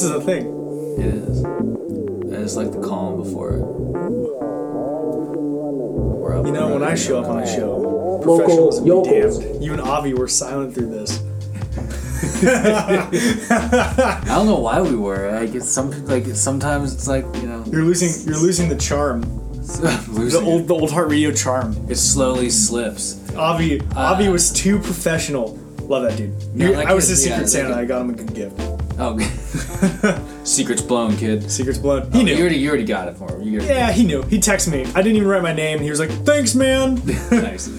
This is a thing. It is. I just like the calm before it. You know, when I show up on a show, professionalism be damned. You and Avi were silent through this. I don't know why we were. Like it's some like sometimes it's like you know You're losing. You're losing the charm. The old, it. the old heart radio charm. It slowly slips. Avi, Avi uh, was too professional. Love that dude. No, You- that I was his yeah, secret Santa. kid- I got him a good gift. Oh, secret's blown, kid. Secret's blown. He Oh, knew. You already, you already got it for him. You already- yeah, he knew. He texted me. I didn't even write my name. He was like, "Thanks, man." nice.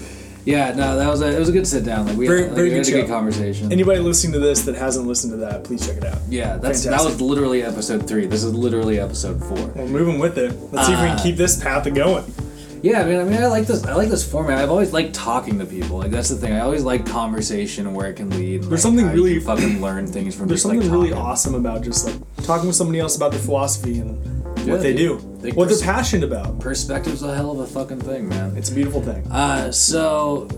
Yeah, no, that was a, it was a good sit down. Like we, Very- like, very we had good a good show. conversation. Anybody listening to this that hasn't listened to that, please check it out. yeah, that's that Fantastic. was literally episode three. This is literally episode four. We're moving with it. Let's see if we can Uh, keep this path going. Yeah, I mean, I mean, I like this. I like this format. I've always liked talking to people. Like that's the thing. I always like conversation and where it can lead. And, There's like, something how you really- can fucking learn things from. There's just, like, something really talking. awesome about just like talking with somebody else about their philosophy and Yeah, what they do. They what pers- they're passionate about. Perspective's a hell of a fucking thing, man. It's a beautiful thing. Uh, so,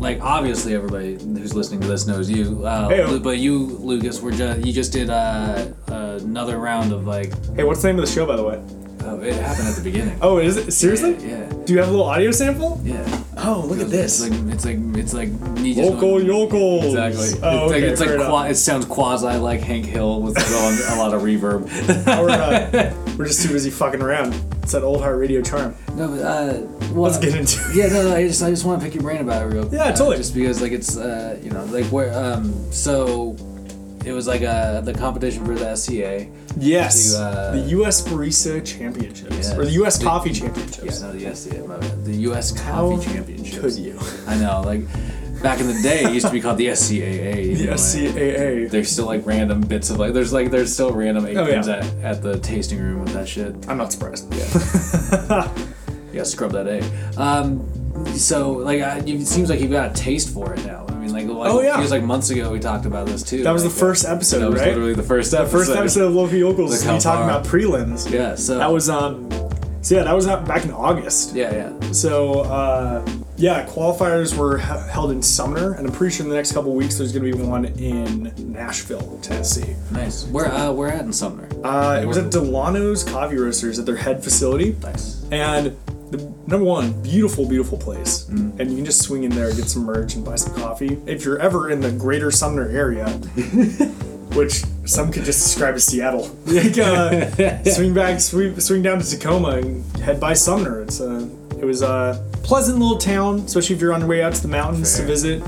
like, obviously, everybody who's listening to this knows you. Uh, Heyo. Lu- but you, Lucas, were just you just did uh, another round of like. Hey, what's the name of the show, by the way? Oh, it happened at the beginning. Oh, is it seriously? Yeah. Do you have a little audio sample? Yeah. Oh, look at this. It's like it's like it's like me just Local going- yokels. Exactly. Oh, it's okay, like, it's like qua- it sounds quasi like Hank Hill with like, a lot of reverb. we're, uh, we're just too busy fucking around. It's that old heart radio charm. no, but uh, well, Let's get into it. Yeah, no, no, I just I just want to pick your brain about it real. Yeah, uh, totally. just because like it's uh, you know like where um so it was like uh the competition for the SCA. Yes, To, uh, the U.S. Barista Championships Yes. or the U.S. The- Coffee Yeah, Championships. no, the SCA, my bad. The U.S. How Coffee Championships. Could you? I know, like back in the day, it used to be called the SCAA. The know, like- SCAA. There's still like random bits of like there's like there's still random Oh, yeah. at, at the tasting room with that shit. I'm not surprised. Yeah, yeah, scrub that A. Um, so like I, it seems like you've got a taste for it now. I mean, like, like Oh, yeah. it was like months ago we talked about this too. That was the first episode, That was right? literally the first episode. First episode of Local Yokels, Look we talking about prelims. Yeah. So That was um, so yeah, that was back in August. Yeah, yeah. So uh, yeah, qualifiers were he- held in Sumner, and I'm pretty sure in the next couple weeks there's going to be one in Nashville, Tennessee. Nice. Where uh, where at in Sumner? Uh, it was at Dillanos Coffee Roasters at their head facility, Nice. and the number one, beautiful, beautiful place, Mm. and you can just swing in there, get some merch, and buy some coffee. If you're ever in the greater Sumner area, which some could just describe as Seattle, like, uh, swing back, swing, swing down to Tacoma, and head by Sumner. It's a, it was a pleasant little town, especially if you're on your way out to the mountains Fair. to visit.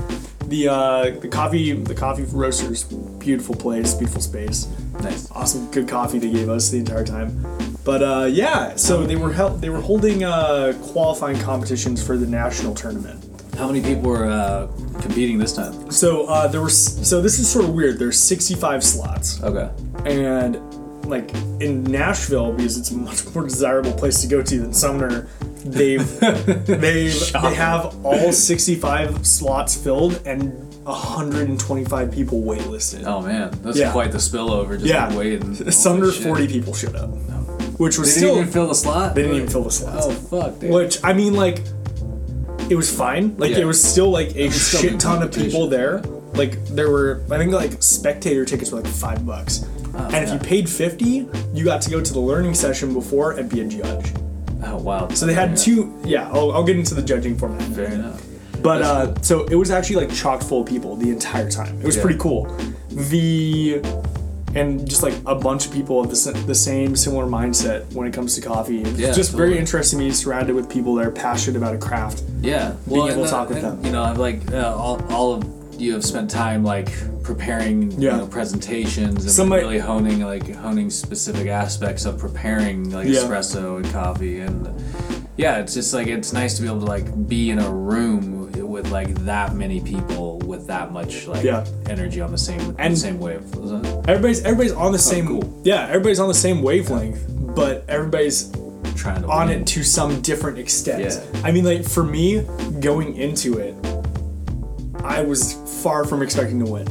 The uh, the coffee the coffee roasters, beautiful place, beautiful space Nice. awesome good coffee they gave us the entire time but uh, yeah so they were held, they were holding uh, qualifying competitions for the national tournament How many people were uh, competing this time? so uh, there was so this is sort of weird there's 65 slots Okay. and like in nashville because it's a much more desirable place to go to than sumner they've they've they have all 65 slots filled and 125 people waitlisted Oh man, that's Yeah. quite the spillover. Just yeah like waiting. Holy sumner shit. 40 people showed up which was They still didn't even fill the slot. They didn't even fill the slots. Oh fuck, dude. Which I mean, like, it was fine. Like, Yeah. there was still like a still shit good ton of people competition. there. Like, there were I think like spectator tickets were like five bucks, oh, and if yeah. you paid fifty, you got to go to the learning session before and be a judge. Oh wow. So they had two. Yeah, I'll, I'll get into the judging format. in a Fair minute. enough. But uh, so it was actually like chock full of people the entire time. It was Yeah. pretty cool. The and just like a bunch of people of the, the same similar mindset when it comes to coffee. It's Yeah, just very interesting to be surrounded with people that are passionate about a craft. Yeah, Being able and, to talk with and, them. You know, I've like uh, all, all of you have spent time like preparing Yeah. you know, presentations and Some like, really honing like honing specific aspects of preparing like Yeah. espresso and coffee and yeah, it's just like it's nice to be able to like be in a room with like that many people with that much like Yeah. energy on the same And- and same wave. Everybody's everybody's on the oh, same cool. yeah, everybody's on the same wavelength, but everybody's Trying to on win. it to some different extent. Yeah. I mean, like for me, going into it, I was far from expecting to win.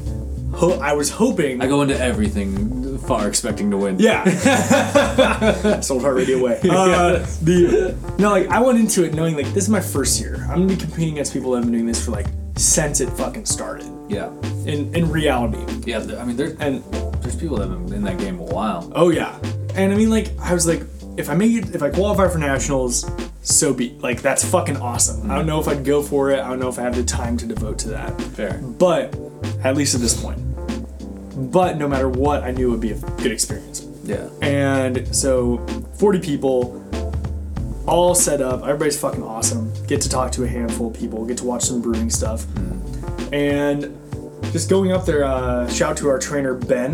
Ho- I was hoping. I go into everything far expecting to win. yeah, sold heart radio away. Uh, the no, like I went into it knowing like this is my first year. I'm gonna be competing against people that have been doing this for like since it fucking started. Yeah. In in reality, Yeah. I mean, there's and there's people that have been in that game a while. Oh yeah, and I mean like I was like, if I make it, if I qualify for nationals, so be like that's fucking awesome. I don't know if I'd go for it. I don't know if I have the time to devote to that. Fair. But at least at this point. But no matter what, I knew it would be a good experience. Yeah. And so 40 people, all set up. Everybody's fucking awesome. Get to talk to a handful of people. Get to watch some brewing stuff. And just going up there, uh, shout to our trainer Ben,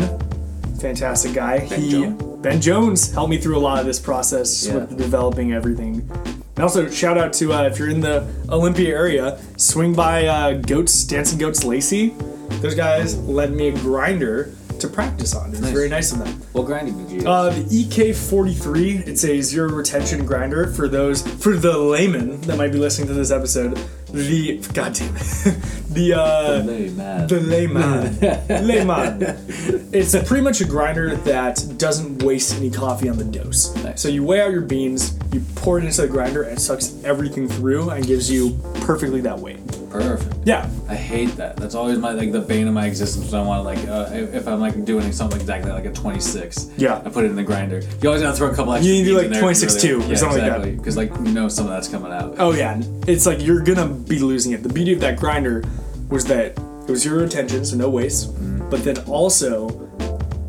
fantastic guy. Ben he Jones. Ben Jones helped me through a lot of this process Yeah. with developing everything. And also shout out to uh, if you're in the Olympia area, swing by uh, Goats Dancing Goats Lacey. Those guys lent me a grinder to practice on. It was Nice. very nice of them. What grinding did you use? Uh, the EK43, it's a zero retention grinder for those, for the layman that might be listening to this episode. The, god damn it. the, uh, Hey, man. the layman. layman. It's pretty much a grinder that doesn't waste any coffee on the dose. Nice. So you weigh out your beans, you pour it into the grinder, and it sucks everything through and gives you perfectly that weight. Perfect. Yeah. I hate that. That's always my like the bane of my existence. When I want to like uh, if, if I'm like doing something exactly like a 26. Yeah. I put it in the grinder. You always gotta throw a couple extra. You need to do, like, in 26 really- too, or yeah, something like that. exactly. Because like you know some of that's coming out. Oh yeah, it's like you're gonna be losing it. The beauty of that grinder was that it was zero retention, so no waste. But then also,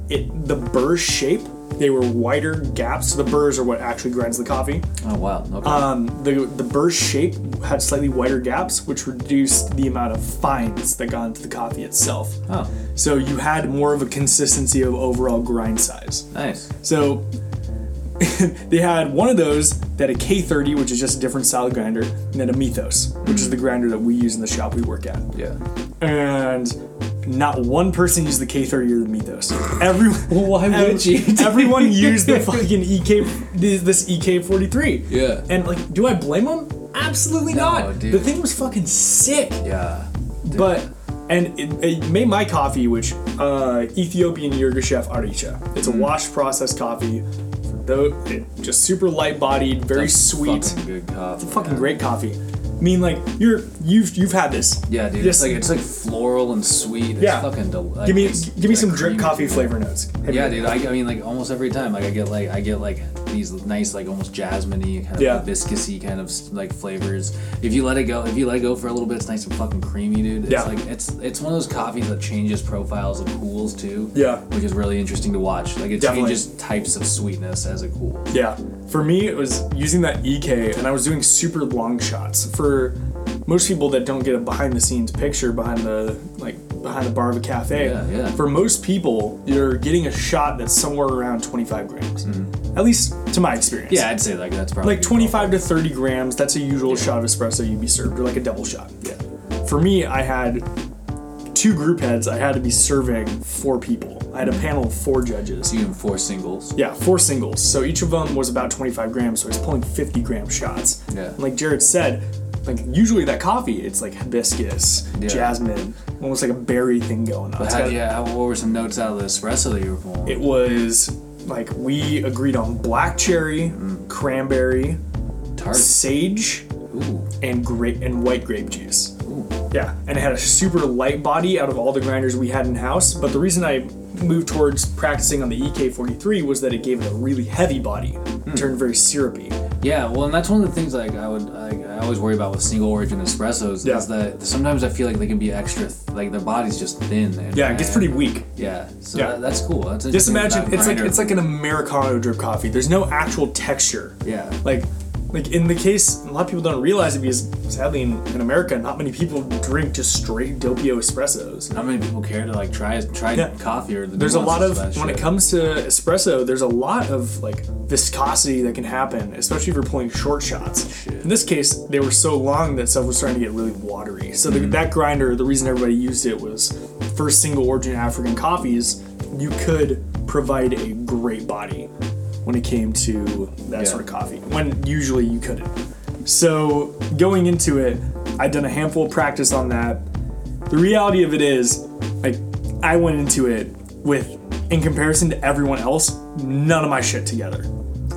it the burr shape they were wider gaps. The burrs are what actually grinds the coffee. Oh wow. Okay. Um, the the burr shape had slightly wider gaps, which reduced the amount of fines that got into the coffee itself. oh, So you had more of a consistency of overall grind size. nice. So they had one of those that a K30, which is just a different style grinder, and then a Mythos, which is the grinder that we use in the shop we work at. Yeah. And not one person used the K30 or the Mythos. Everyone, Why would you? everyone used the fucking EK, this this EK43. Yeah. And like, do I blame them? Absolutely No, not. dude. The thing was fucking sick. Yeah. But and it, it made my coffee, which uh, Ethiopian Yirgacheffe Aricha. It's a wash processed coffee. Though it just super light bodied, very That's sweet, Fucking good coffee. fucking yeah. great coffee. I mean, like you're you've you've had this. Yeah, dude. Just- it's like it's like floral and sweet. It's Yeah. fucking del- like, Give me give me some drip coffee flavor notes. Have Yeah, dude. I, I mean, like almost every time, like I get like I get like these nice, like almost jasmine-y kind of Yeah. hibiscusy kind of like flavors. If you let it go, if you let it go for a little bit, it's nice and fucking creamy, dude. It's Yeah. like it's it's one of those coffees that changes profiles of cools too. Yeah. Which is really interesting to watch. Like it Definitely. changes types of sweetness as it cools. Yeah. For me, it was using that EK, and I was doing super long shots. For most people that don't get a behind the scenes picture behind the like behind the bar of a cafe, Yeah, yeah. for most people, you're getting a shot that's somewhere around 25 grams. At least to my experience. Mm-hmm. Yeah, I'd say like that's probably Like 25 to 30 grams, that's a usual shot of espresso you'd be served, or like a double shot. Yeah. For me, I had two group heads. I had to be serving four people. I had a panel of four judges. So you four singles. Yeah, four singles. So each of them was about 25 grams, so I was pulling 50 gram shots. Yeah. And like Jared said, like usually that coffee, it's like hibiscus, Yeah. jasmine, almost like a berry thing going on. But how, got- yeah, how- what were some notes out of the espresso that you were pulling? It was like we agreed on black cherry, mm. cranberry, Tart. sage, Ooh. and grape and white grape juice. Ooh. Yeah, and it had a super light body out of all the grinders we had in house. But the reason I moved towards practicing on the EK43 was that it gave it a really heavy body. It hmm. turned very syrupy. Yeah, well, and that's one of the things like I would like, I always worry about with single origin espressos Yeah. is that sometimes I feel like they can be extra th- like their body's just thin. And, Yeah, it gets pretty weak. Yeah, so Yeah. That, that's cool. That's Just imagine it's like it's like an americano drip coffee. There's no actual texture. yeah, Like like in the case, a lot of people don't realize it because sadly in, in America, not many people drink just straight Doppio espressos. Not many people care to like try try Yeah. coffee or the There's a lot of when it comes to espresso, there's a lot of like viscosity that can happen, especially if you're pulling short shots. In this case, they were so long that stuff was starting to get really watery. So Mm-hmm. the, that grinder, the reason everybody used it was for single origin African coffees, you could provide a great body when it came to that Yeah. sort of coffee. When usually you couldn't. So going into it, I'd done a handful of practice on that. The reality of it is, like, I went into it with, in comparison to everyone else, none of my shit together.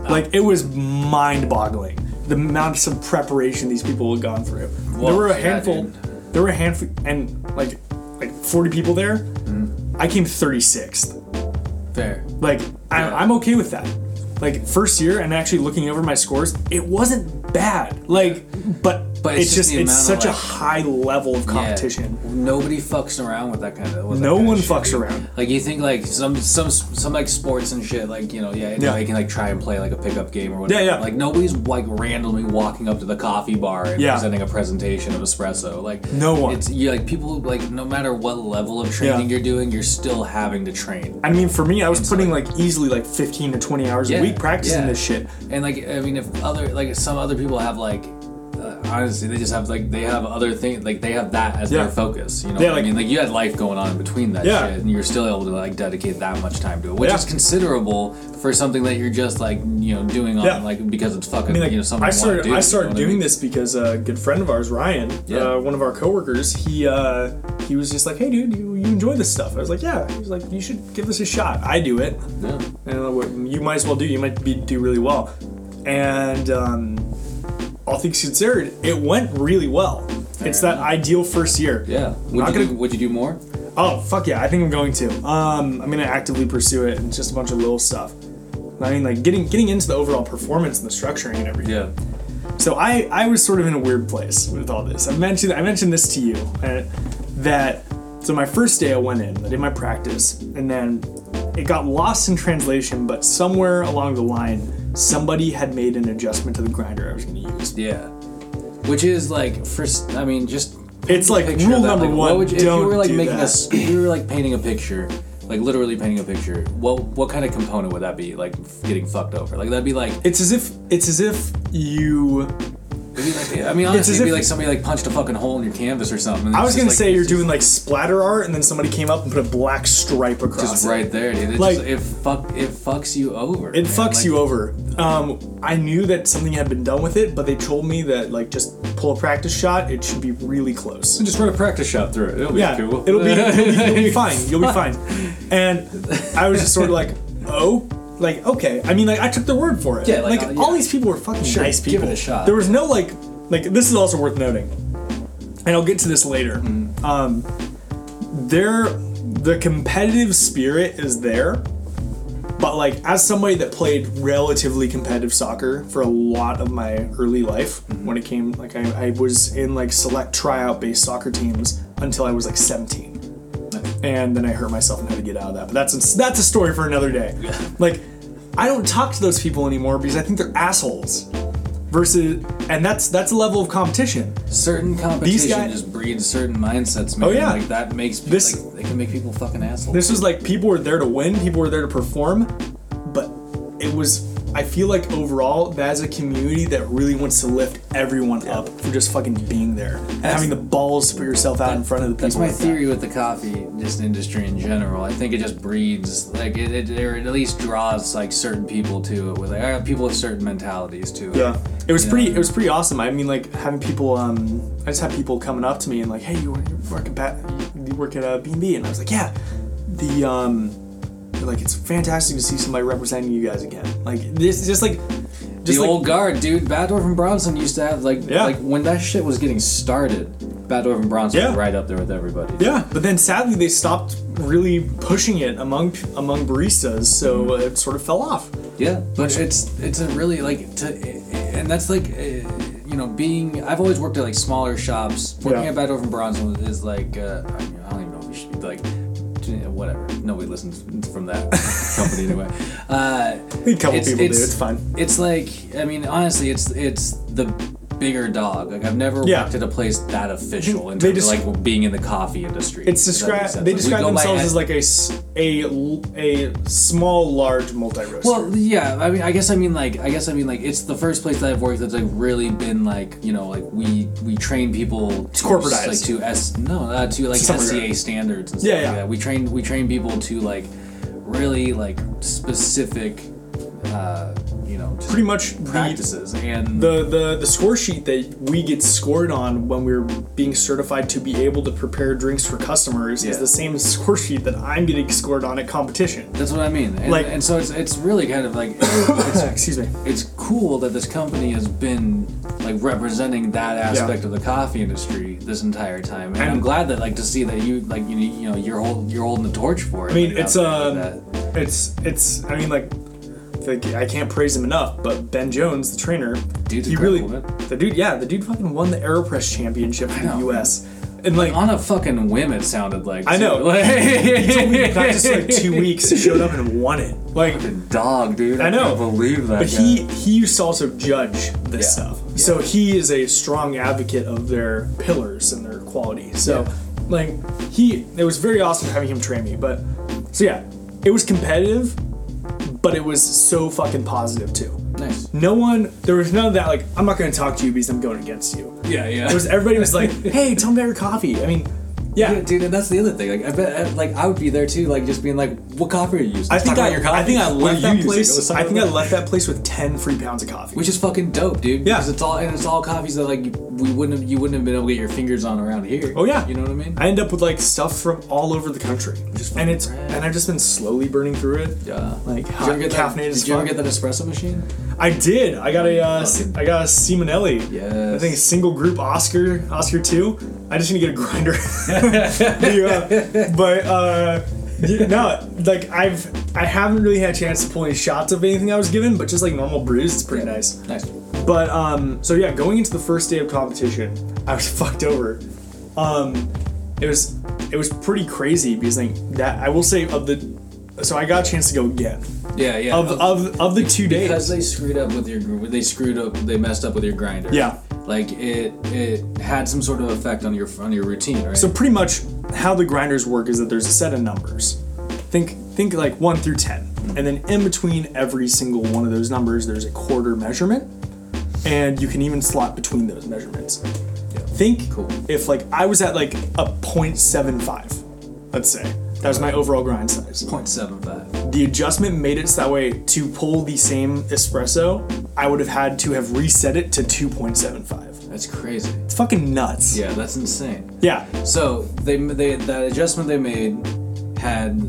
Like, it was mind boggling the amounts of preparation these people had gone through. there were a handful, dude. there were a handful, and like, like 40 people there. Mm-hmm. I came 36th. fair. Like, I, Yeah. I'm okay with that. Like, first year, and actually looking over my scores, it wasn't bad. Like, but, But it's, it's just, just it's such of, a high level of competition. Yeah. Nobody fucks around with that kind of. No kind one shit, fucks dude. around. Like you think like some some some like sports and shit like you know yeah, Yeah. they can like try and play like a pickup game or whatever. Yeah, yeah. Like nobody's like randomly walking up to the coffee bar and Yeah. presenting a presentation of espresso. Like No one. It's you like people like no matter what level of training Yeah. you're doing, you're still having to train. I mean, for me, I was It's putting like- like easily like 15 to 20 hours a week practicing this shit. And like I mean, if other like some other people have like. Uh, honestly, they just have like they have other things like they have that as Yeah. their focus. You know, Yeah, what I like- mean, like you had life going on in between that Yeah. shit, and you're still able to like dedicate that much time to it, which Yeah. is considerable for something that you're just like you know doing on like because it's fucking I mean, like, you know something I started, do, I started you know doing mean? this because a good friend of ours, Ryan, Yeah. uh, one of our coworkers, he uh, he was just like, "Hey, dude, you, you enjoy this stuff?" I was like, "Yeah." He was like, "You should give this a shot." I do it, Yeah. and uh, what you might as well do. You might be do really well, and um, all things considered, it went really well. It's that ideal first year. Yeah. Would Not you, gonna- do, would you do more? Oh fuck yeah! I think I'm going to. Um, I'm gonna actively pursue it, and just a bunch of little stuff. I mean, like getting getting into the overall performance and the structuring and everything. Yeah. So I I was sort of in a weird place with all this. I mentioned I mentioned this to you uh, that so my first day I went in, I did my practice, and then it got lost in translation. But somewhere along the line, somebody had made an adjustment to the grinder I was going to use. Yeah. Which is like first. I mean, just It's like rule that, number like, one: What would you, if you were like making a, that. s- if you were like painting a picture, like literally painting a picture. What what kind of component would that be? Like getting fucked over? Like that'd be like. It's as if it's as if you It'd be like I mean, honestly, as it'd be if- like somebody like punched a fucking hole in your canvas or something. and I it's was just gonna like- say you're doing like splatter art, and then somebody came up and put a black stripe across just it. right there, dude. It Like- just, it fuck it fucks you over. It fucks you over. Um, I knew that something had been done with it, but they told me that like just pull a practice shot. It should be really close. Just run a practice shot through it. It'll be Yeah, cool. it'll be it'll be, you'll be fine. You'll be fine. And I was just sort of like, oh, like okay. I mean, like I took their word for it. Yeah, like, uh, all yeah. these people were fucking Sure, nice give it a shot. There was no like like this is also worth noting, and I'll get to this later. Mm-hmm. Um, there, the competitive spirit is there. But like as somebody that played relatively competitive soccer for a lot of my early life, Mm-hmm. when it came like I, I was in like select tryout based soccer teams until I was like 17, and then I hurt myself and had to get out of that. But that's a, that's a story for another day. Like I don't talk to those people anymore because I think they're assholes. Versus, and that's that's a level of competition. certain competition guys- just breeds certain mindsets, man. Oh, yeah. like that makes people, This- like, they can make people fucking assholes. This was like people were there to win, people were there to perform, but it was. I feel like overall, that's a community that really wants to lift everyone up for just fucking being there and having the balls to put yourself out in front of the people. That's my like that. theory with the coffee just industry in general. I think it just breeds like it, it or it at least draws like certain people to it with like uh, people with certain mentalities to it. Yeah, it was You pretty. know? It was pretty awesome. I mean, like having people. Um, I just had people coming up to me and like, "Hey, you work, you work at you work at uh, B&B," and I was like, "Yeah." The um, like it's fantastic to see somebody representing you guys again. Like this, just like, The like, old guard, dude. Batdorf and Bronson used to have like Yeah. like when that shit was getting started. Batdorf and Bronson Yeah. was right up there with everybody. Yeah, but then sadly they stopped really pushing it among among baristas, so Mm-hmm. it sort of fell off. Yeah, but it's it's a really like to, and that's like uh, you know being. I've always worked at like smaller shops. Working Yeah. at Batdorf and Bronson is like uh, I, mean, I don't even know if you should be like yeah, whatever. Nobody listens from that company anyway. Uh, A couple people do. It's fine. It's like I mean, honestly, it's it's the bigger dog. Like I've never Yeah. worked at a place that official in terms just- of like being in the coffee industry. It's Does that make describe sense? they Like, describe themselves as like a a a small large multi roaster. Well, yeah. I mean, I guess I mean like I guess I mean like it's the first place that I've worked that's like really been like you know like we we train people to corporatized. like to s no uh, to like some SCA standards and stuff Yeah, like yeah. that. We train we train people to like really like specific uh, know just pretty much the, practices and the the the score sheet that we get scored on when we're being certified to be able to prepare drinks for customers is the same score sheet that I'm getting scored on at competition. that's what I mean. And, Like- and so it's it's really kind of like it's, Excuse me. it's cool that this company has been like representing that aspect of the coffee industry this entire time, and, I'm glad that like to see that you like you you know you're hold, you're holding the torch for it. I mean, like, it's um, like it's it's. I mean, like, like, I can't praise him enough. But Ben Jones, the trainer, Dude's he really, incredible, man. the dude, yeah, the dude fucking won the Aeropress championship for the know, U.S. And like, on a fucking whim. It sounded like I know. Like, practiced like two weeks, showed up and won it. Like, dog, dude. I, I know. can't believe that. But guy. he he used to also judge this Yeah. stuff. So he is a strong advocate of their pillars and their quality. So Yeah. like he it was very awesome having him train me. But so yeah, it was competitive, but it was so fucking positive too. nice. No one there was none of that like I'm not gonna talk to you because I'm going against you. Yeah, yeah. It was everybody was like, hey, tell me about your coffee. I mean, yeah. Yeah, dude, and that's the other thing. Like, I bet, like, I would be there too, like, just being like, "What coffee are you using?" I think I, your coffee. I think I left that place. I think about I left that place with ten free pounds of coffee. which is fucking dope, dude. Yeah. because it's all and it's all coffees that like you- we wouldn't have you wouldn't have been able to get your fingers on around here. Oh yeah, you know what I mean? I end up with like stuff from all over the country, and it's rad. and I've just been slowly burning through it. yeah. Like Did you get that? caffeinated as Did you ever get that espresso machine? I did. I got a uh, I got a Simonelli. Yes. I think a single group Oscar Oscar two. I just need to get a grinder. yeah, but uh, no, like I've I haven't really had a chance to pull any shots of anything I was given, but just like normal brews, it's pretty nice. Nice. But um, so yeah, going into the first day of competition, I was fucked over. Um, it was it was pretty crazy because like that I will say of the so I got a chance to go again Yeah, yeah. of of of the two days. because they screwed up with your they screwed up they messed up with your grinder. Yeah. Like it it had some sort of effect on your on your routine, right? So pretty much how the grinders work is that there's a set of numbers. Think think like one through ten, mm-hmm. and then in between every single one of those numbers, there's a quarter measurement, and you can even slot between those measurements. Think Cool. if like I was at like a 0.75, let's say that was my overall grind size. 0.75. The adjustment made it so that way to pull the same espresso, I would have had to have reset it to 2.75. That's crazy. It's fucking nuts. Yeah, that's insane. Yeah. So they they that adjustment they made had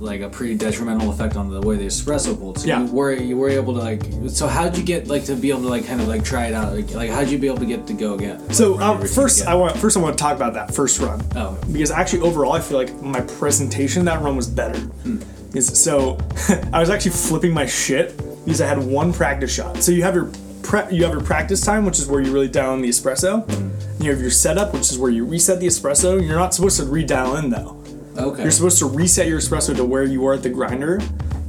like a pretty detrimental effect on the way the espresso pulled. So Yeah. you were you were able to like. So how'd you get like to be able to like kind of like try it out? Like, like how'd you be able to get to go again? So Like, run uh, first, again? I want first I want to talk about that first run. Oh. because actually overall, I feel like my presentation that run was better. Hmm. Is so I was actually flipping my shit because I had one practice shot. So you have your pre- you have your practice time, which is where you really dial in the espresso. Hmm. You have your setup, which is where you reset the espresso. You're not supposed to redial in though. okay. You're supposed to reset your espresso to where you are at the grinder.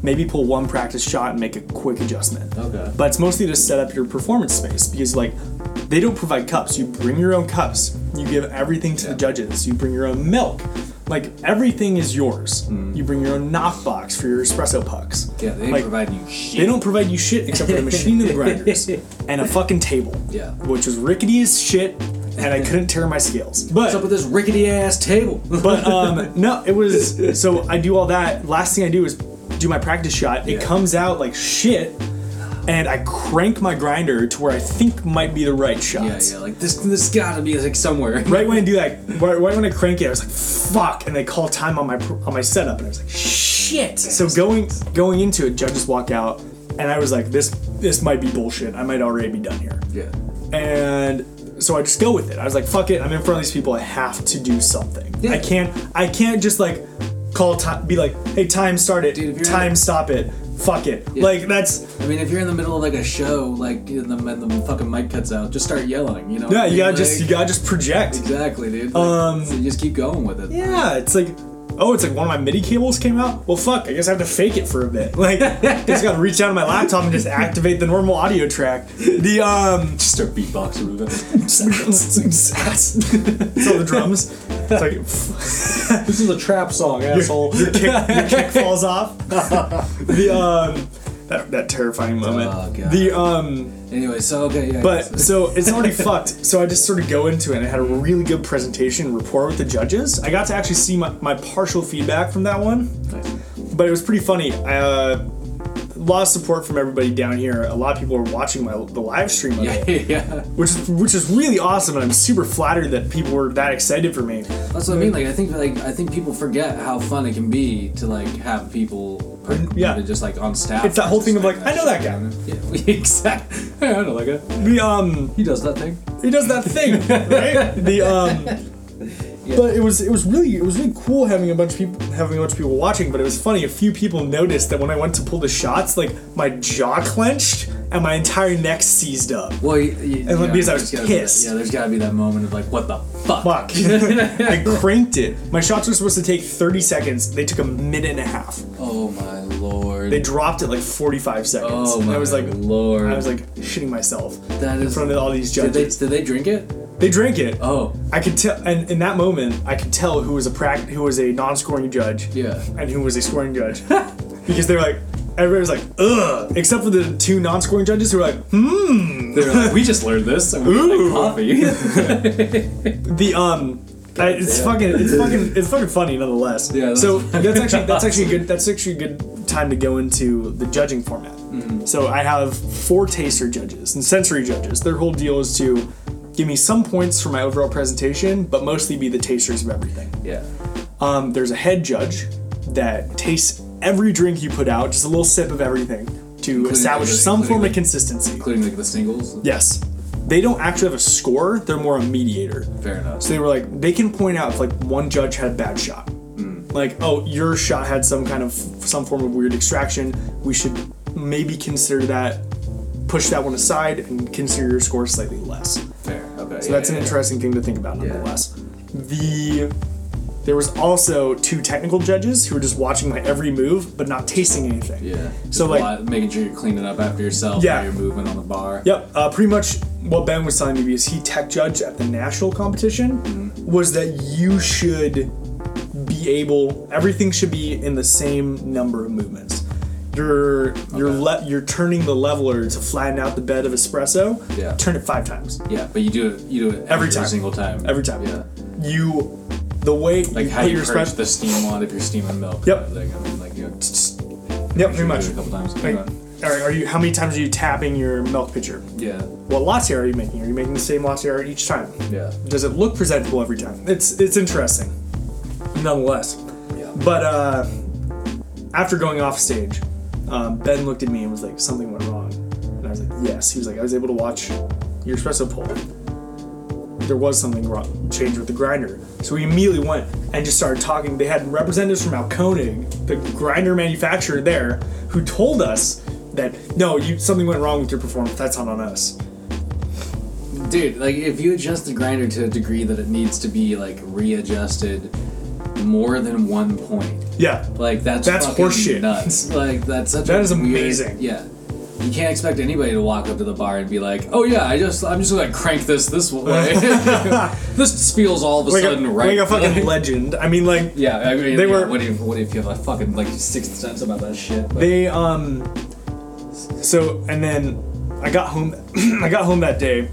Maybe pull one practice shot and make a quick adjustment. Okay. But it's mostly to set up your performance space because like they don't provide cups. You bring your own cups. You give everything to the judges. You bring your own milk. Like everything is yours. You bring your own knock box for your espresso pucks. Mm. yeah, they like, provide you shit. They don't provide you shit except for the machine and the grinders and a fucking table. Yeah. Which was rickety as shit, and I couldn't tare my scales. But What's up with this rickety ass table? but um, no, it was so I do all that. Last thing I do is do my practice shot. It Yeah. comes out like shit, and I crank my grinder to where I think might be the right shot. yeah, yeah. Like this, this gotta be like somewhere. Right when I do that, right, right when I crank it, I was like, "Fuck!" and they call time on my on my setup, and I was like, "Shit!" So going going into it, judges walk out, and I was like, "This this might be bullshit. I might already be done here." Yeah. and so I just go with it. I was like, "Fuck it! I'm in front of these people. I have to do something. Yeah. I can't. I can't just like call time. Be like, hey, time start it. Dude, time stop it. Fuck it. Like that's I mean, if you're in the middle of like a show, like and the, and the fucking mic cuts out, just start yelling. You know? yeah. You gotta mean? just you gotta just project. Exactly, dude. Like, Um, so you just keep going with it. Yeah, it's like oh, it's like one of my MIDI cables came out. Well, fuck, I guess I have to fake it for a bit. Like, I just gotta reach down to my laptop and just activate the normal audio track. The um, Just start beatboxing with it. so the drums. It's like this is a trap song, asshole. your kick, your kick falls off. the um, that, that terrifying moment. Oh, God. The um. anyway, so okay, yeah. But so it's already fucked. So I just sort of go into it and I had a really good presentation rapport with the judges. I got to actually see my, my partial feedback from that one, but it was pretty funny. I, uh, lot of support from everybody down here. A lot of people were watching my the live stream of yeah, it, yeah. which is which is really awesome, and I'm super flattered that people were that excited for me. That's what I mean. Like, I think like I think people forget how fun it can be to like have people, Yeah. just like on staff. It's that whole thing of, like, I know that guy. Yeah, exactly. I know that guy. The um, He does that thing. he does that thing, right? The um. But it was it was really it was really cool having a bunch of people having a bunch of people watching. But it was funny. A few people noticed that when I went to pull the shots, like my jaw clenched and my entire neck seized up. Well, y- y- And, yeah, because I was be that- pissed. yeah, there's got to be that moment of like, what the fuck? Fuck! I cranked it. My shots were supposed to take 30 seconds. They took a minute and a half. Oh my lord. They dropped it like 45 seconds. oh and my I was like, lord. I was like shitting myself that in front of all these Did they, judges. did they drink it? They drank it. Oh, I could tell, and in that moment, I could tell who was a prac- who was a non-scoring judge, yeah. and who was a scoring judge, because they were like, everybody was like, ugh, except for the two non-scoring judges who were like, hmm. They're like, we just learned this and we Ooh. like coffee. The um, I, it's fucking, it's fucking, it's fucking funny nonetheless. Yeah, that's- so that's actually that's actually a good that's actually a good time to go into the judging format. Mm-hmm. So I have four taster judges and sensory judges. Their whole deal is to give me some points for my overall presentation, but mostly be the tasters of everything. yeah. Um, there's a head judge that tastes every drink you put out, just a little sip of everything to establish like- some including form of consistency. Including like the singles. Yes. They don't actually have a score, they're more a mediator. Fair enough. So they were like, they can point out if like one judge had a bad shot. Like, oh, your shot had some kind of some form of weird extraction. We should maybe consider that, push that one aside, and consider your score slightly less. So that's an interesting thing to think about, nonetheless. The there was also two technical judges who were just watching my every move but not tasting anything. Yeah. So, like- making sure you're cleaning up after yourself. Yeah. While you're moving on the bar. Yep. Uh, pretty much what Ben was telling me is he tech judge at the national competition was that you should be able everything should be in the same number of movements. You're you're le- you're turning the leveler to flatten out the bed of espresso. Yeah. Turn it five times Yeah, but you do it. You do it Every time. single time. every time. Yeah. You the way Like you how you purge the steam wad if you're steaming milk. Yep. Like, I mean, like you know, tss, tss, Yep, pretty much. a couple times. Like, Okay. are, are you how many times are you tapping your milk pitcher? Yeah. What latte are you making? Are you making the same latte art each time? Yeah. Does it look presentable every time? It's it's interesting, nonetheless. Yeah. But uh, after going off stage, um, Ben looked at me and was like, "Something went wrong," and I was like, "Yes." He was like, "I was able to watch your espresso pull. There was something wrong, changed with the grinder." So we immediately went and just started talking. They had representatives from Mahlkönig, the grinder manufacturer there, who told us that no, you something went wrong with your performance. That's not on us. Dude, like if you adjust the grinder to a degree that it needs to be like readjusted more than one point, Yeah. like that's That's horseshit. Nuts. Like that's such That a is weird- amazing. Yeah. You can't expect anybody to walk up to the bar and be like, "Oh yeah, I just I'm just gonna crank this this way. this feels all of a Like a, sudden right." like a fucking legend. I mean, like yeah, I mean, They yeah, were- What if what if you have a fucking like sixth sense about that shit? But, they um. So and then I got home. I got home that day,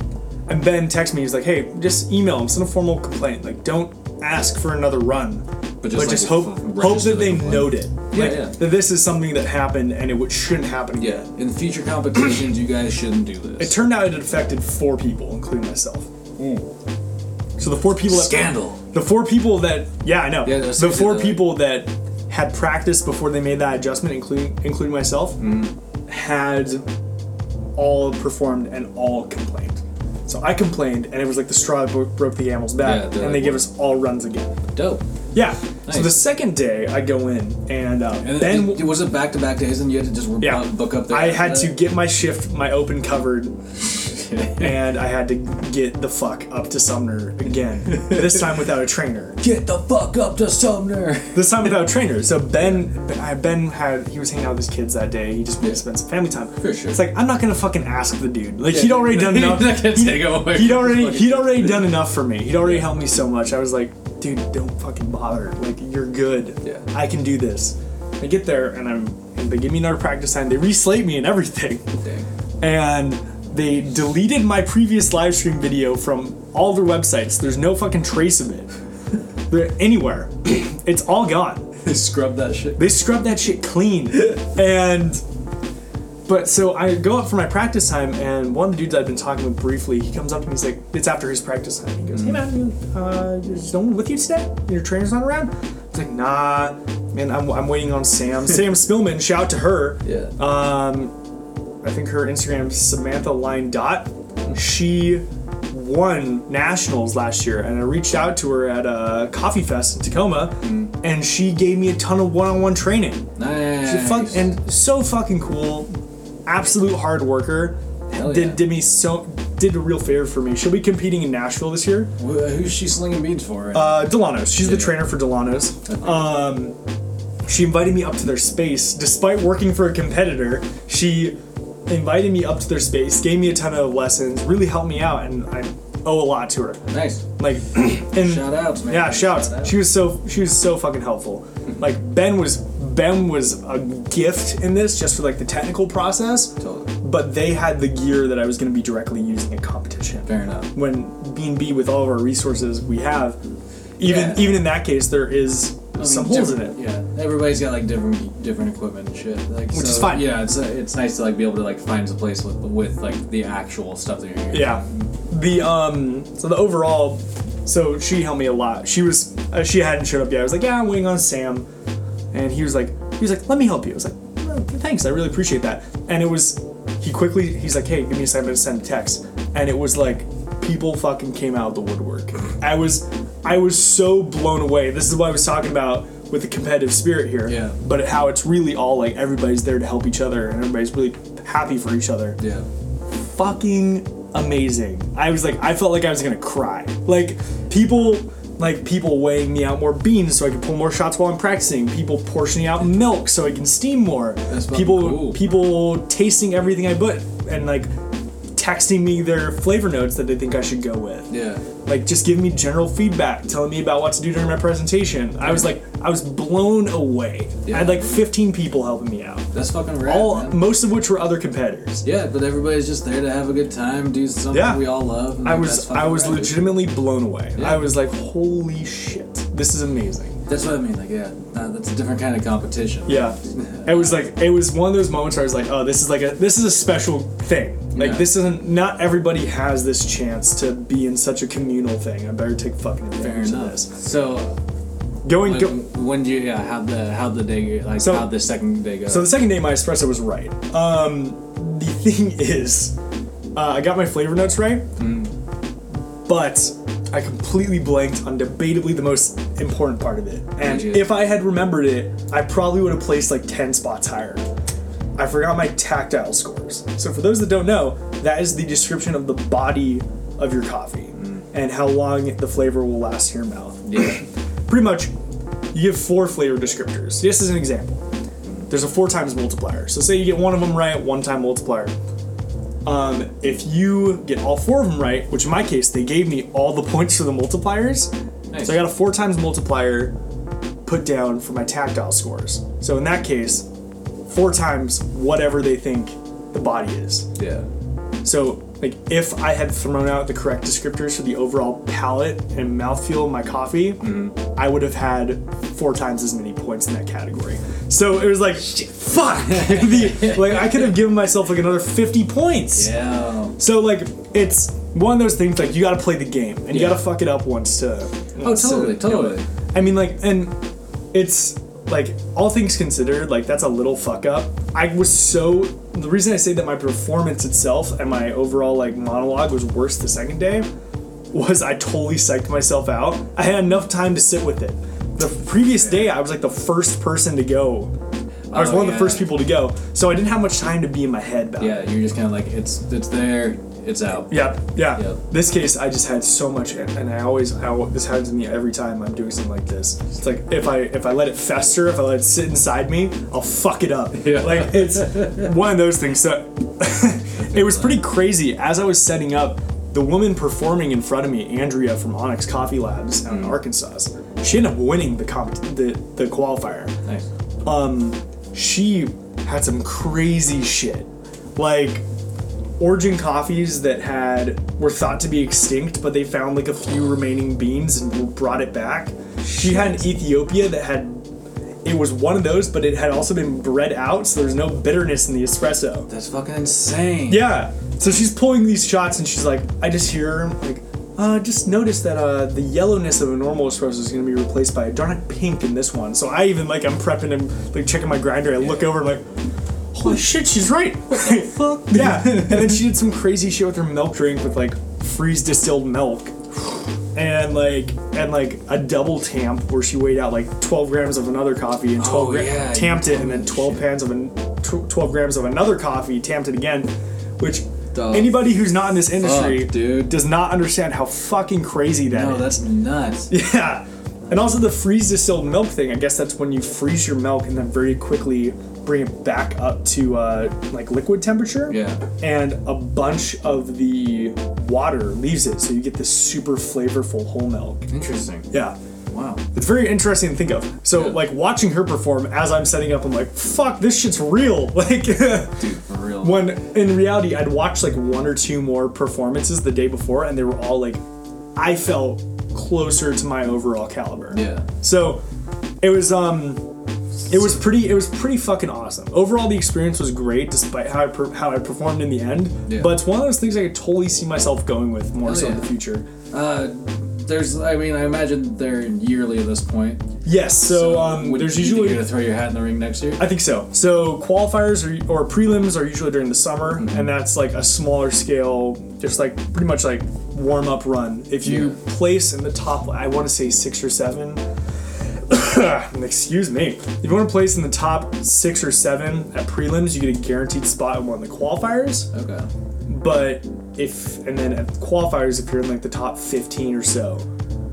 and Ben texted me. He's like, "Hey, just email him. Send a formal complaint. Like, don't ask for another run, but just, just, like, hope hope that they note it. Yeah, like, yeah. That this is something that happened and it shouldn't happen yeah, again. in future competitions, you guys shouldn't do this. It turned out it affected four people, including myself. So the four people that Scandal. The four people that yeah, I know. Yeah, the four people that had practiced before they made that adjustment, including including myself, Mm-hmm. had all performed and all complained. So I complained, and it was like the straw that bro- broke the camel's back, Yeah, they're and like, they give us all runs again. Dope. Yeah. So Nice. the second day, I go in, and, uh, And Ben. it, was it back to back days, and you had to just yeah, book up there. I had to get my shift, my open covered, and I had to get the fuck up to Sumner again. this time without a trainer. Get the fuck up to Sumner. This time without a trainer. So Ben, Ben- Ben had he was hanging out with his kids that day. He just wanted to spend some family time. For sure. It's like I'm not gonna fucking ask the dude. Like he'd already done He's enough. not gonna take him away He'd already he'd already done enough for me. He'd already helped me so much. I was like, dude, don't fucking bother. Like you're good. Yeah. I can do this. I get there and I'm and they give me another practice time. They reslate me and everything. Dang. and they deleted my previous live stream video from all their websites. There's no fucking trace of it. They're anywhere. it's all gone. They scrubbed that shit. They scrubbed that shit clean. and but so I go up for my practice time, and one of the dudes I've been talking with briefly, he comes up to me. He's like, "It's after his practice time." He goes, "Hey man, you, uh, is no one with you today? Your trainer's not around?" I was like, "Nah, man, I'm, I'm waiting on Sam. Sam Spillman. Shout out to her. Yeah. Um, I think her Instagram is Samantha Line Dot. She won nationals last year, and I reached out to her at a coffee fest in Tacoma, and she gave me a ton of one-on-one training. nice. Fuck, and so fucking cool, absolute hard worker. Hell did yeah. did me so did a real favor for me. She'll be competing in Nashville this year. Wh- Who's she slinging beans for? Right? Uh, Dillanos. She's the trainer for Dillanos. Um, she invited me up to their space, despite working for a competitor. She invited me up to their space, gave me a ton of lessons, really helped me out, and I owe a lot to her. nice. Like, and Shout outs, man. yeah, shouts. Shout out. She was so she was so fucking helpful. Like Ben was Ben was a gift in this just for like the technical process, Totally. but they had the gear that I was going to be directly using in competition Fair enough. when B and B with all of our resources we have, even Yeah. even in that case, there is I mean, some holes in it. Yeah, everybody's got like different different equipment and shit. Like, Which so, is fine. Yeah, it's uh, it's nice to like be able to like find a place with with like the actual stuff that you're using. Yeah, the um, so the overall, so she helped me a lot. She was uh, she hadn't showed up yet. I was like, yeah, I'm waiting on Sam, and he was like, he was like, let me help you. I was like, "Oh, thanks, I really appreciate that. And it was, he quickly, he's like, hey, give me a second to send a text, and it was like, people fucking came out of the woodwork. I was, I was so blown away. This is what I was talking about with the competitive spirit here. Yeah. But how it's really all like everybody's there to help each other, and everybody's really happy for each other Yeah. fucking amazing. I was like, I felt like I was gonna cry. Like people, like people weighing me out more beans so I can pull more shots while I'm practicing. People portioning out milk so I can steam more. That's people, cool. people tasting everything I put and like texting me their flavor notes that they think I should go with. Yeah. Like just giving me general feedback, telling me about what to do during my presentation. I was like, I was blown away. Yeah. I had like 15 people helping me out. That's fucking rad. All, man. most of which were other competitors. Yeah, but everybody's just there to have a good time, do something Yeah. we all love. I was I was rad, legitimately blown away. Yeah. I was like, holy shit, this is amazing. That's what I mean. Like, yeah, that, that's a different kind of competition. Yeah, it was like it was one of those moments where I was like, oh, this is like a this is a special thing. Like Yeah. this isn't not everybody has this chance to be in such a communal thing. I better take fucking advantage of this. So, Going when, go, when do you yeah how the how the day like So- how the second day go? so the second day my espresso was right. Um, the thing is, uh, I got my flavor notes right, but I completely blanked on debatably the most important part of it. And if I had remembered it, I probably would have placed like 10 spots higher. I forgot my tactile scores. So for those that don't know, that is the description of the body of your coffee and how long the flavor will last in your mouth. yeah. Pretty much, you give four flavor descriptors. Just as an example, there's a four times multiplier. So say you get one of them right, one time multiplier. Um, if you get all four of them right, which in my case they gave me all the points for the multipliers, Nice. so I got a four times multiplier put down for my tactile scores. So in that case, four times whatever they think the body is. yeah. So, like, if I had thrown out the correct descriptors for the overall palate and mouthfeel of my coffee, mm-hmm. I would have had four times as many points in that category. So it was like, Shit. fuck! The- like, I could have given myself like another 50 points. Yeah. So, like, it's one of those things, like, you gotta play the game and you gotta fuck it up once to. Oh, once to totally, know totally. I mean, like, and it's like all things considered, like that's a little fuck up. I was so the reason I say that my performance itself and my overall like monologue was worse the second day was I totally psyched myself out. I had enough time to sit with it. The previous day, I was like the first person to go. I was Oh, one of the first people to go, so I didn't have much time to be in my head about Yeah, it. you're just kind of like it's it's there. It's out. Yeah, yeah. Yep. This case, I just had so much, and and I always, I, this happens to me every time I'm doing something like this. It's like if I if I let it fester, if I let it sit inside me, I'll fuck it up. Yeah. Like it's one of those things. So it was pretty crazy. As I was setting up, the woman performing in front of me, Andrea from Onyx Coffee Labs out in Mm. Arkansas, she ended up winning the comp the the qualifier Nice. um, she had some crazy shit. Like origin coffees that had were thought to be extinct, but they found like a few remaining beans and brought it back. She had an Ethiopia that had it was one of those, but it had also been bred out, so there's no bitterness in the espresso. That's fucking insane. Yeah. So she's pulling these shots, and she's like, I just hear her like, uh, just notice that uh, the yellowness of a normal espresso is going to be replaced by a dark pink in this one. So I even like I'm prepping and like checking my grinder. I look over and like, holy shit, she's right. Fuck. yeah. And then she did some crazy shit with her milk drink with like freeze distilled milk. And like and like a double tamp where she weighed out like 12 grams of another coffee and 12 Oh, gra- yeah, tamped it and then 12 pounds of an, tw- 12 grams of another coffee tamped it again which The anybody who's not in this industry fuck, dude. does not understand how fucking crazy that is. No, that's nuts. Yeah. And also the freeze distilled milk thing. I guess that's when you freeze your milk and then very quickly bring it back up to uh, like liquid temperature. Yeah. And a bunch of the water leaves it, so you get this super flavorful whole milk. Interesting. Yeah. Wow. It's very interesting to think of. So Yeah. like watching her perform as I'm setting up, I'm like, fuck, this shit's real. Like dude, For real. when in reality I'd watched like one or two more performances the day before and they were all like I felt closer to my overall caliber. Yeah. So it was um it was pretty it was pretty fucking awesome. Overall the experience was great despite how I per- how I performed in the end. Yeah. But it's one of those things I could totally see myself going with more Hell so in the future. Uh, there's, I mean, I imagine they're yearly at this point. Yes, so, um would- there's you usually you're gonna throw your hat in the ring next year. I think so. So qualifiers are, or prelims are usually during the summer, Mm-hmm. and that's like a smaller scale, just like pretty much like warm up run. If you Yeah. place in the top, I want to say six or seven. excuse me. If you want to place in the top six or seven at prelims, you get a guaranteed spot in one of the qualifiers. Okay. But if and then at qualifiers, if you're in like the top 15 or so,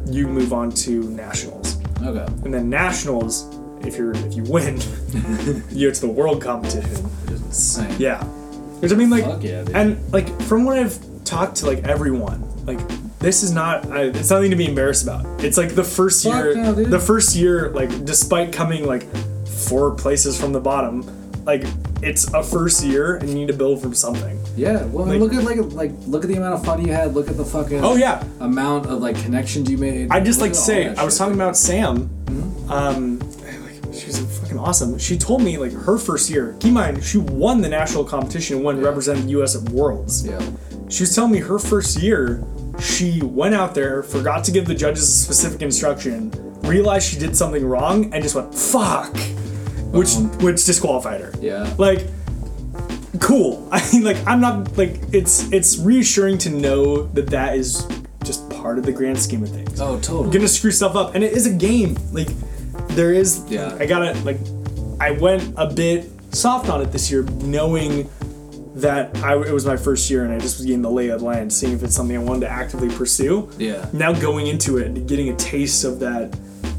you move on to nationals Okay. and then nationals if you're if you win you go to the world competition It's insane. yeah which i mean like yeah, and like from what i've talked to like everyone like this is not I, it's nothing to be embarrassed about it's like the first Fuck year no, the first year like despite coming like four places from the bottom like it's a first year and you need to build from something Yeah. Well, Like- look at like like look at the amount of fun you had. Look at the fucking. oh yeah Amount of like connections you made. I'd just Look like to say, I was shit. talking about Sam. Um, like, she's fucking awesome. She told me like her first year. Keep in mind, she won the national competition and won Yeah. represented the U.S. at Worlds. Yeah. She was telling me her first year, she went out there, forgot to give the judges a specific instruction, realized she did something wrong, and just went fuck, which Boom. which disqualified her. Yeah. Like, cool. I mean, like, I'm not like it's it's reassuring to know that that is just part of the grand scheme of things Oh, totally. gonna screw stuff up and it is a game like there is Yeah. i gotta like i went a bit soft on it this year knowing that I, it was my first year and i just was getting the lay of the land seeing if it's something i wanted to actively pursue Yeah. now going into it and getting a taste of that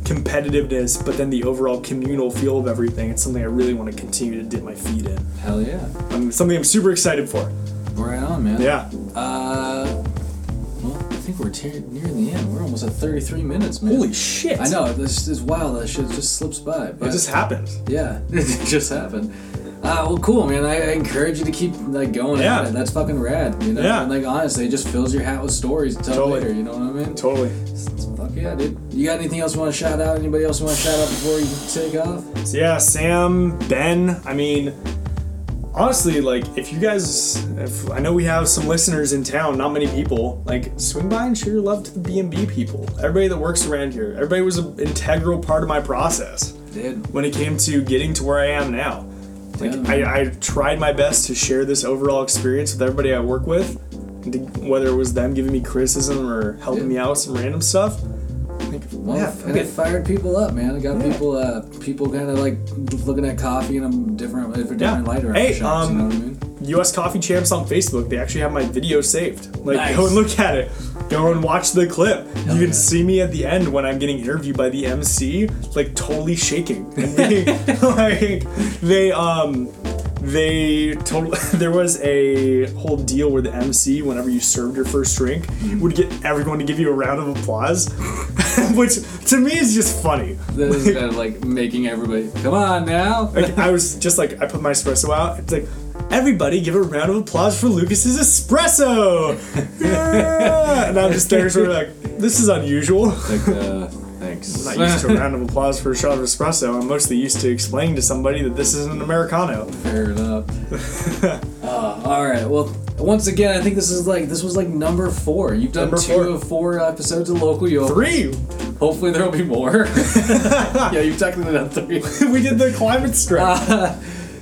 competitiveness but then the overall communal feel of everything it's something i really want to continue to dip my feet in Hell yeah. um, something i'm super excited for Right on, man. yeah Uh. Well, I think we're te- nearing the end. We're almost at 33 minutes, man. holy shit I know this is wild. That shit just slips by. But it just happened yeah, it just happened. Uh, well, cool, man. I, I encourage you to keep like going Yeah. at it. That's fucking rad. You know, Yeah. and, like honestly, it just fills your hat with stories to tell Totally. later. You know what I mean? totally Fuck yeah, dude. You got anything else you want to shout out? Anybody else you want to shout out before you take off? So yeah, Sam, Ben. I mean, honestly, like if you guys, if I know we have some listeners in town, not many people. Like swing by and show your love to the B and B people. Everybody that works around here. Everybody was an integral part of my process Dude. when it came to getting to where I am now. Like Yeah. I, I tried my best to share this overall experience with everybody I work with, to, whether it was them giving me criticism or helping Yeah. me out with some random stuff. Like, Well, yeah, and it fired people up, man. It got Yeah. people, uh, people kind of like looking at coffee in a different, a different Yeah. light around Hey, shops. you um, know what I mean? US Coffee Champs on Facebook. They actually have my video saved. Like, Nice. go and look at it. Go and watch the clip. you can yeah. see me at the end when I'm getting interviewed by the MC, like totally shaking and being like they um they told there was a whole deal where the MC, whenever you served your first drink, would get everyone to give you a round of applause, which to me is just funny. That is kind of like making everybody come on now. Like I was just like I put my espresso out. It's like everybody give a round of applause for Lucas's espresso. Yeah! And I'm just there sort of like this is unusual. like, uh, thanks. I'm not used to a round of applause for a shot of espresso. I'm mostly used to explaining to somebody that this is an americano. Fair enough. uh, all right. Well, once again, I think this is like this was like number four. You've done Number two four. of four episodes of Local Yo. Three. Hopefully there will be more. yeah, you've technically done three. we did the climate strike.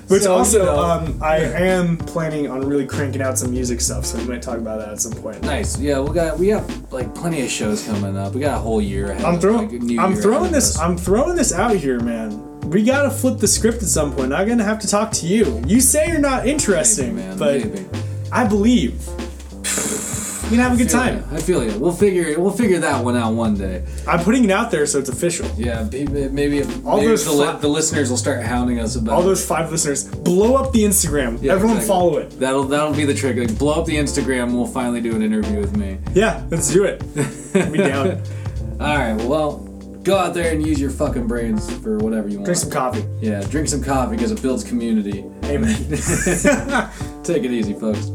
Which So, also, you know- um, I am planning on really cranking out some music stuff, so we might talk about that at some point. Nice. Yeah, we got we have like plenty of shows coming up. We got a whole year ahead. I'm of- throwing, like, a new I'm throwing this, us. I'm throwing this out here, man. We gotta flip the script at some point. I'm gonna have to talk to you. You say you're not interesting, Maybe, man. but maybe. I believe. We can have a good time. ya. I feel you. We'll figure it. we'll figure that one out one day. I'm putting it out there so it's official. Yeah, maybe maybe, All maybe those the, fi- the listeners will start hounding us about All those five listeners, blow up the Instagram. Yeah, Everyone exactly. follow it. That'll that'll be the trick. Like, blow up the Instagram. We'll finally do an interview with me. Yeah, let's do it. Be down. All right. Well, go out there and use your fucking brains for whatever you want. Drink some coffee. Yeah, drink some coffee because it builds community. Amen. Take it easy, folks.